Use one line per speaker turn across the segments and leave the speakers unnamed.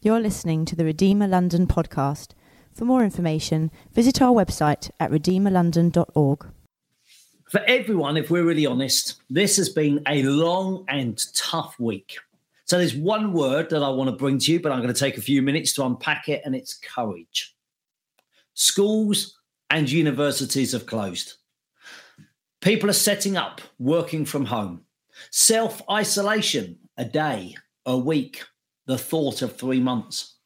You're listening to the Redeemer London podcast. For more information, visit our website at redeemerlondon.org.
For everyone, if we're really honest, this has been a long and tough week. So there's one word that I want to bring to you, but I'm going to take a few minutes to unpack it, and it's courage. Schools and universities have closed. People are setting up, working from home. Self isolation, a day, a week, the thought of three months.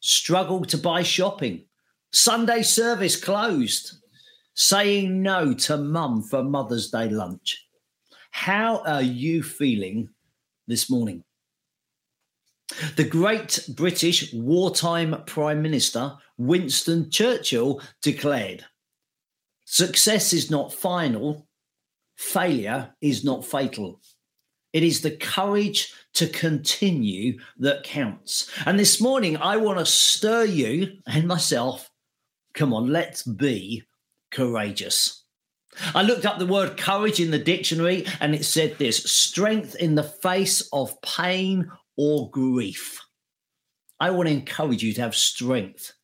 Struggle to buy shopping. Sunday service closed. Saying no to mum for Mother's Day lunch. How are you feeling this morning? The great British wartime Prime Minister Winston Churchill declared Success is not final, failure is not fatal. It is the courage to continue that counts. And this morning, I want to stir you and myself. Come on, let's be courageous. I looked up the word courage in the dictionary and it said this strength in the face of pain or grief. I want to encourage you to have strength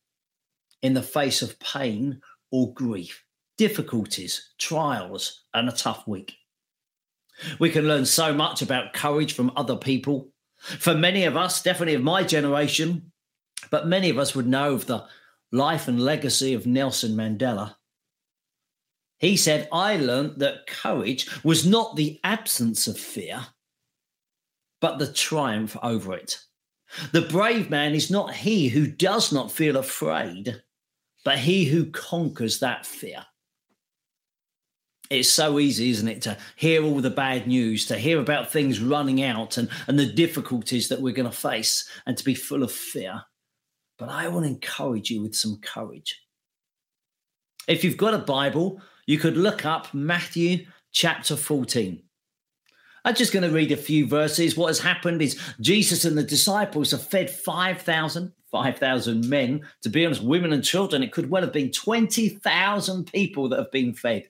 in the face of pain or grief, difficulties, trials, and a tough week. We can learn so much about courage from other people. For many of us, definitely of my generation, but many of us would know of the life and legacy of Nelson Mandela. He said, I learned that courage was not the absence of fear, but the triumph over it. The brave man is not he who does not feel afraid, but he who conquers that fear it's so easy, isn't it, to hear all the bad news, to hear about things running out and, and the difficulties that we're going to face, and to be full of fear. But I want to encourage you with some courage. If you've got a Bible, you could look up Matthew chapter 14. I'm just going to read a few verses. What has happened is Jesus and the disciples have fed 5,000, 5,000 men. To be honest, women and children, it could well have been 20,000 people that have been fed.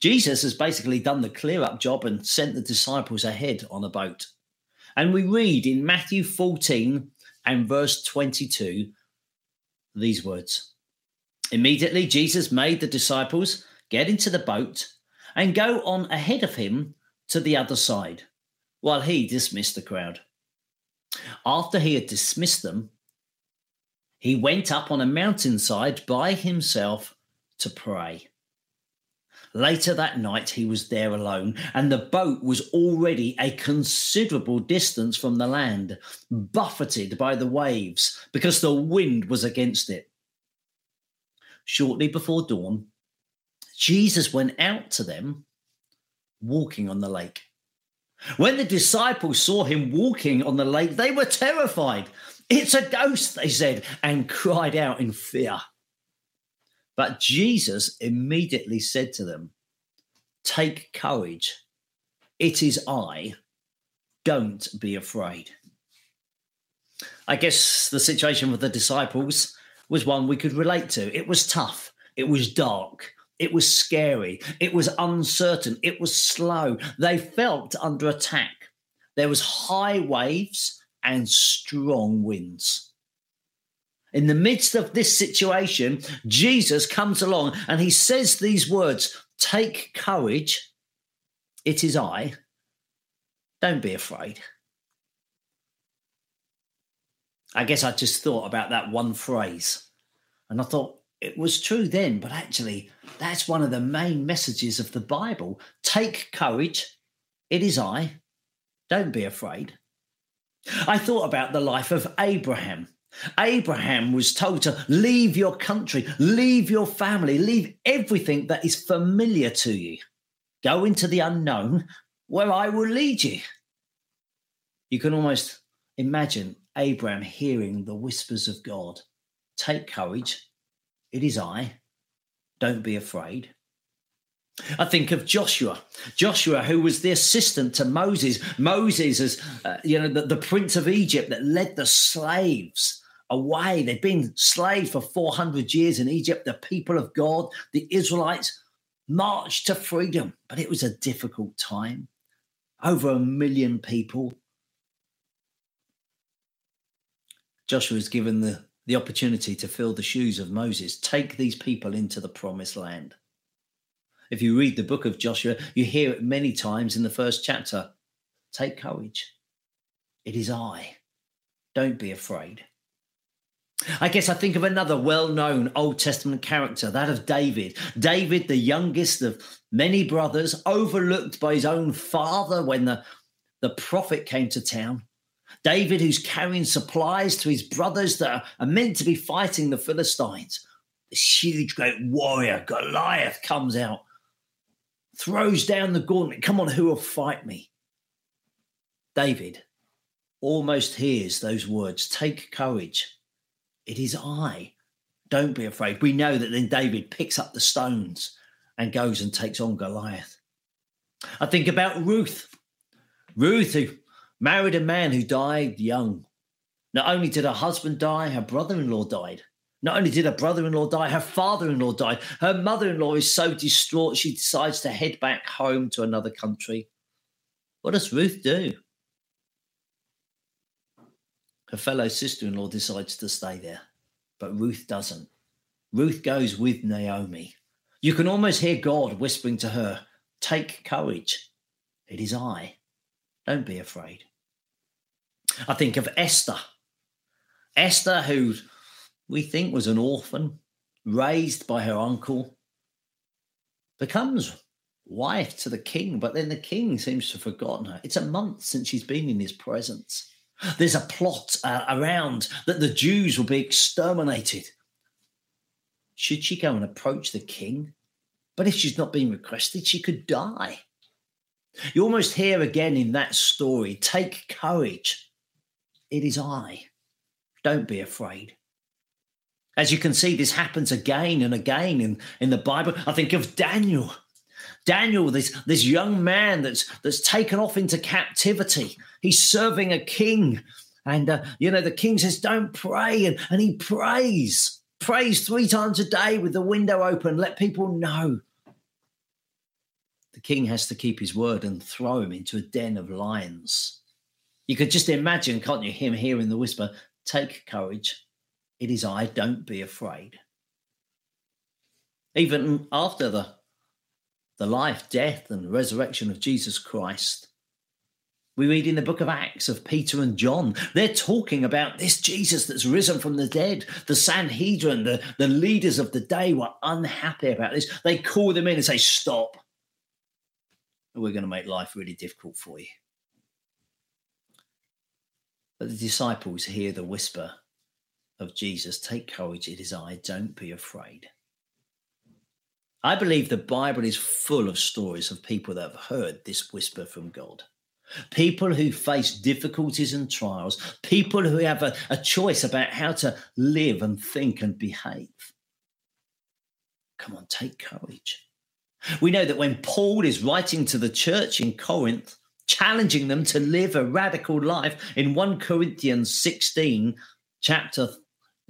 Jesus has basically done the clear up job and sent the disciples ahead on a boat. And we read in Matthew 14 and verse 22 these words Immediately, Jesus made the disciples get into the boat and go on ahead of him to the other side, while he dismissed the crowd. After he had dismissed them, he went up on a mountainside by himself to pray. Later that night, he was there alone, and the boat was already a considerable distance from the land, buffeted by the waves because the wind was against it. Shortly before dawn, Jesus went out to them walking on the lake. When the disciples saw him walking on the lake, they were terrified. It's a ghost, they said, and cried out in fear. But Jesus immediately said to them, Take courage. It is I. Don't be afraid. I guess the situation with the disciples was one we could relate to. It was tough, it was dark, it was scary, it was uncertain, it was slow. They felt under attack. There was high waves and strong winds. In the midst of this situation, Jesus comes along and he says these words Take courage, it is I. Don't be afraid. I guess I just thought about that one phrase and I thought it was true then, but actually, that's one of the main messages of the Bible. Take courage, it is I. Don't be afraid. I thought about the life of Abraham. Abraham was told to leave your country, leave your family, leave everything that is familiar to you. Go into the unknown where I will lead you. You can almost imagine Abraham hearing the whispers of God Take courage, it is I. Don't be afraid. I think of Joshua, Joshua, who was the assistant to Moses. Moses, as uh, you know, the, the prince of Egypt that led the slaves away. They'd been slaves for 400 years in Egypt. The people of God, the Israelites, marched to freedom, but it was a difficult time. Over a million people Joshua is given the, the opportunity to fill the shoes of Moses, take these people into the promised land. If you read the book of Joshua, you hear it many times in the first chapter take courage. It is I. Don't be afraid. I guess I think of another well known Old Testament character, that of David. David, the youngest of many brothers, overlooked by his own father when the, the prophet came to town. David, who's carrying supplies to his brothers that are meant to be fighting the Philistines. This huge, great warrior, Goliath, comes out, throws down the gauntlet. Come on, who will fight me? David almost hears those words Take courage. It is I. Don't be afraid. We know that then David picks up the stones and goes and takes on Goliath. I think about Ruth. Ruth, who married a man who died young. Not only did her husband die, her brother in law died. Not only did her brother in law die, her father in law died. Her mother in law is so distraught, she decides to head back home to another country. What does Ruth do? Her fellow sister in law decides to stay there, but Ruth doesn't. Ruth goes with Naomi. You can almost hear God whispering to her, Take courage. It is I. Don't be afraid. I think of Esther. Esther, who we think was an orphan, raised by her uncle, becomes wife to the king, but then the king seems to have forgotten her. It's a month since she's been in his presence. There's a plot uh, around that the Jews will be exterminated. Should she go and approach the king? But if she's not been requested, she could die. You almost hear again in that story take courage. It is I. Don't be afraid. As you can see, this happens again and again in, in the Bible. I think of Daniel. Daniel, this, this young man that's that's taken off into captivity. He's serving a king. And uh, you know, the king says, Don't pray, and, and he prays, prays three times a day with the window open, let people know. The king has to keep his word and throw him into a den of lions. You could just imagine, can't you, him hearing the whisper, Take courage. It is I, don't be afraid. Even after the the life, death, and resurrection of Jesus Christ. We read in the book of Acts of Peter and John, they're talking about this Jesus that's risen from the dead. The Sanhedrin, the, the leaders of the day were unhappy about this. They call them in and say, Stop. We're going to make life really difficult for you. But the disciples hear the whisper of Jesus Take courage, it is I, don't be afraid. I believe the Bible is full of stories of people that have heard this whisper from God. People who face difficulties and trials, people who have a, a choice about how to live and think and behave. Come on, take courage. We know that when Paul is writing to the church in Corinth, challenging them to live a radical life in 1 Corinthians 16, chapter,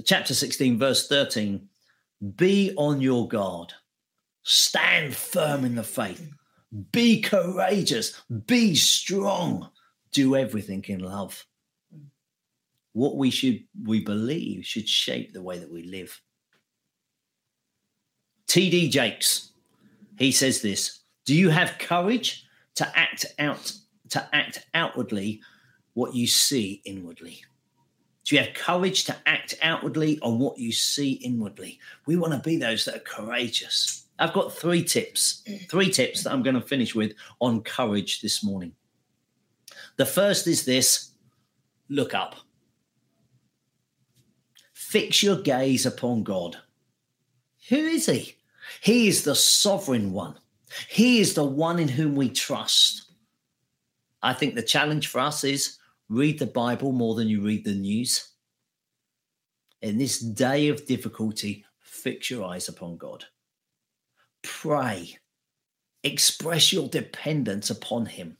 chapter 16, verse 13, be on your guard Stand firm in the faith. Be courageous. Be strong. Do everything in love. What we should we believe should shape the way that we live. TD Jakes, he says this: Do you have courage to act out to act outwardly what you see inwardly? Do you have courage to act outwardly on what you see inwardly? We want to be those that are courageous. I've got three tips, three tips that I'm going to finish with on courage this morning. The first is this look up. Fix your gaze upon God. Who is He? He is the sovereign one, He is the one in whom we trust. I think the challenge for us is read the Bible more than you read the news. In this day of difficulty, fix your eyes upon God. Pray. Express your dependence upon Him.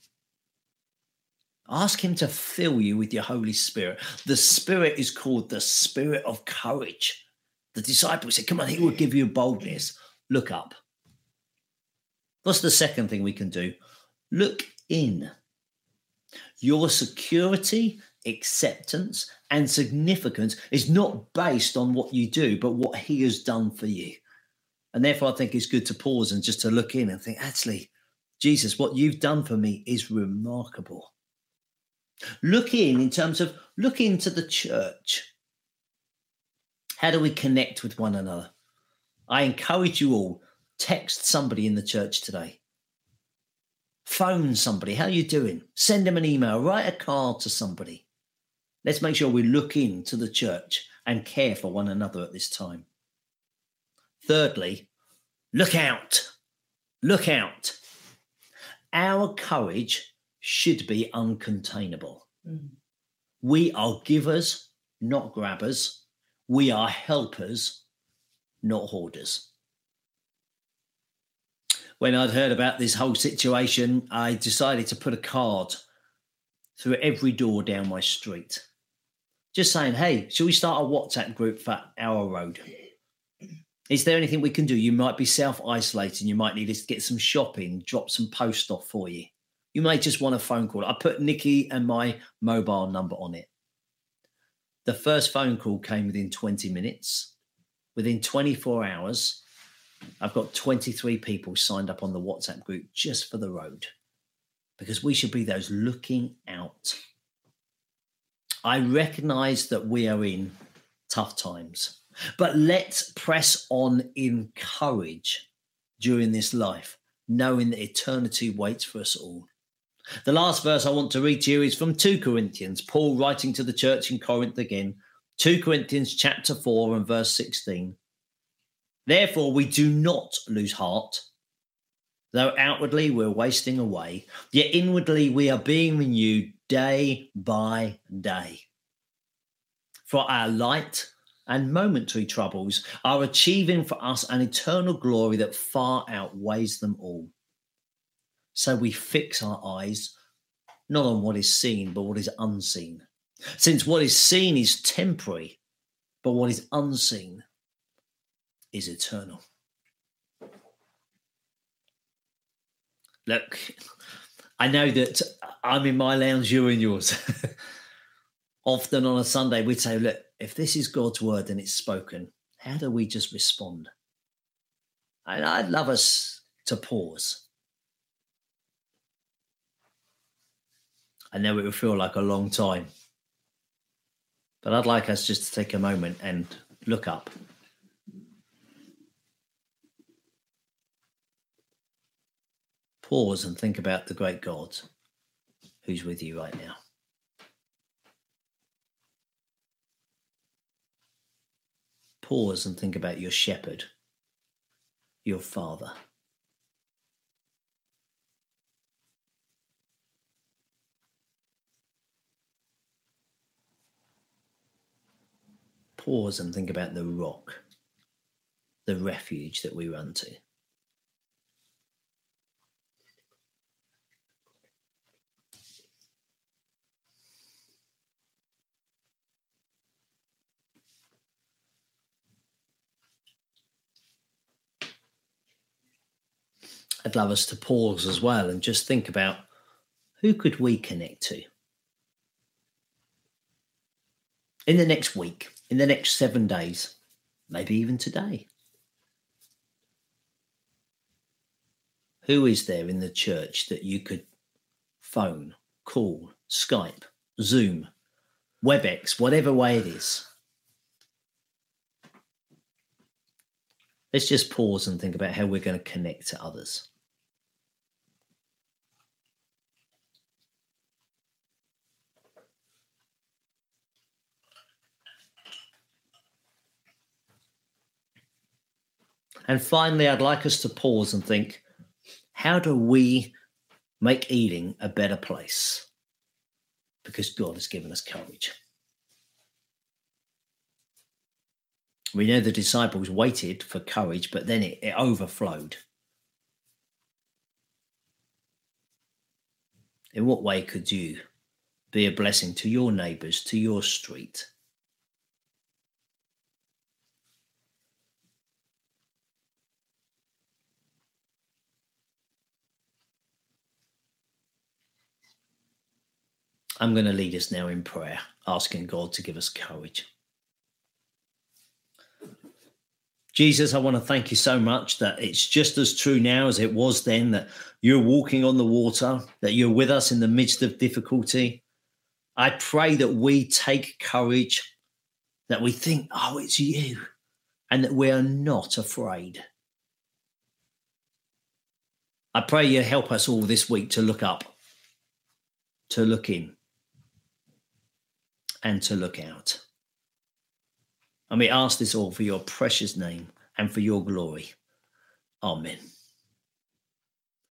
Ask Him to fill you with your Holy Spirit. The Spirit is called the Spirit of courage. The disciples said, Come on, He will give you boldness. Look up. What's the second thing we can do? Look in. Your security acceptance, and significance is not based on what you do, but what He has done for you. And therefore, I think it's good to pause and just to look in and think, actually, Jesus, what you've done for me is remarkable. Look in, in terms of look into the church. How do we connect with one another? I encourage you all, text somebody in the church today. Phone somebody. How are you doing? Send them an email. Write a card to somebody. Let's make sure we look into the church and care for one another at this time. Thirdly, look out. Look out. Our courage should be uncontainable. Mm. We are givers, not grabbers. We are helpers, not hoarders. When I'd heard about this whole situation, I decided to put a card through every door down my street. Just saying, hey, shall we start a WhatsApp group for our road? Is there anything we can do? You might be self isolating. You might need us to get some shopping, drop some post off for you. You may just want a phone call. I put Nikki and my mobile number on it. The first phone call came within 20 minutes. Within 24 hours, I've got 23 people signed up on the WhatsApp group just for the road because we should be those looking out. I recognize that we are in tough times. But let's press on in courage during this life, knowing that eternity waits for us all. The last verse I want to read to you is from 2 Corinthians, Paul writing to the church in Corinth again, 2 Corinthians chapter 4 and verse 16. Therefore, we do not lose heart. Though outwardly we're wasting away, yet inwardly we are being renewed day by day. For our light and momentary troubles are achieving for us an eternal glory that far outweighs them all. So we fix our eyes not on what is seen, but what is unseen. Since what is seen is temporary, but what is unseen is eternal. Look, I know that I'm in my lounge, you're in yours. Often on a Sunday, we'd say, look, if this is God's word and it's spoken, how do we just respond? And I'd love us to pause. I know it will feel like a long time, but I'd like us just to take a moment and look up. Pause and think about the great God who's with you right now. Pause and think about your shepherd, your father. Pause and think about the rock, the refuge that we run to. I'd love us to pause as well and just think about who could we connect to in the next week, in the next seven days, maybe even today. Who is there in the church that you could phone, call, Skype, Zoom, WebEx, whatever way it is? Let's just pause and think about how we're going to connect to others. And finally, I'd like us to pause and think how do we make Ealing a better place? Because God has given us courage. We know the disciples waited for courage, but then it, it overflowed. In what way could you be a blessing to your neighbours, to your street? I'm going to lead us now in prayer, asking God to give us courage. Jesus, I want to thank you so much that it's just as true now as it was then that you're walking on the water, that you're with us in the midst of difficulty. I pray that we take courage, that we think, oh, it's you, and that we are not afraid. I pray you help us all this week to look up, to look in, and to look out. And we ask this all for your precious name and for your glory. Amen.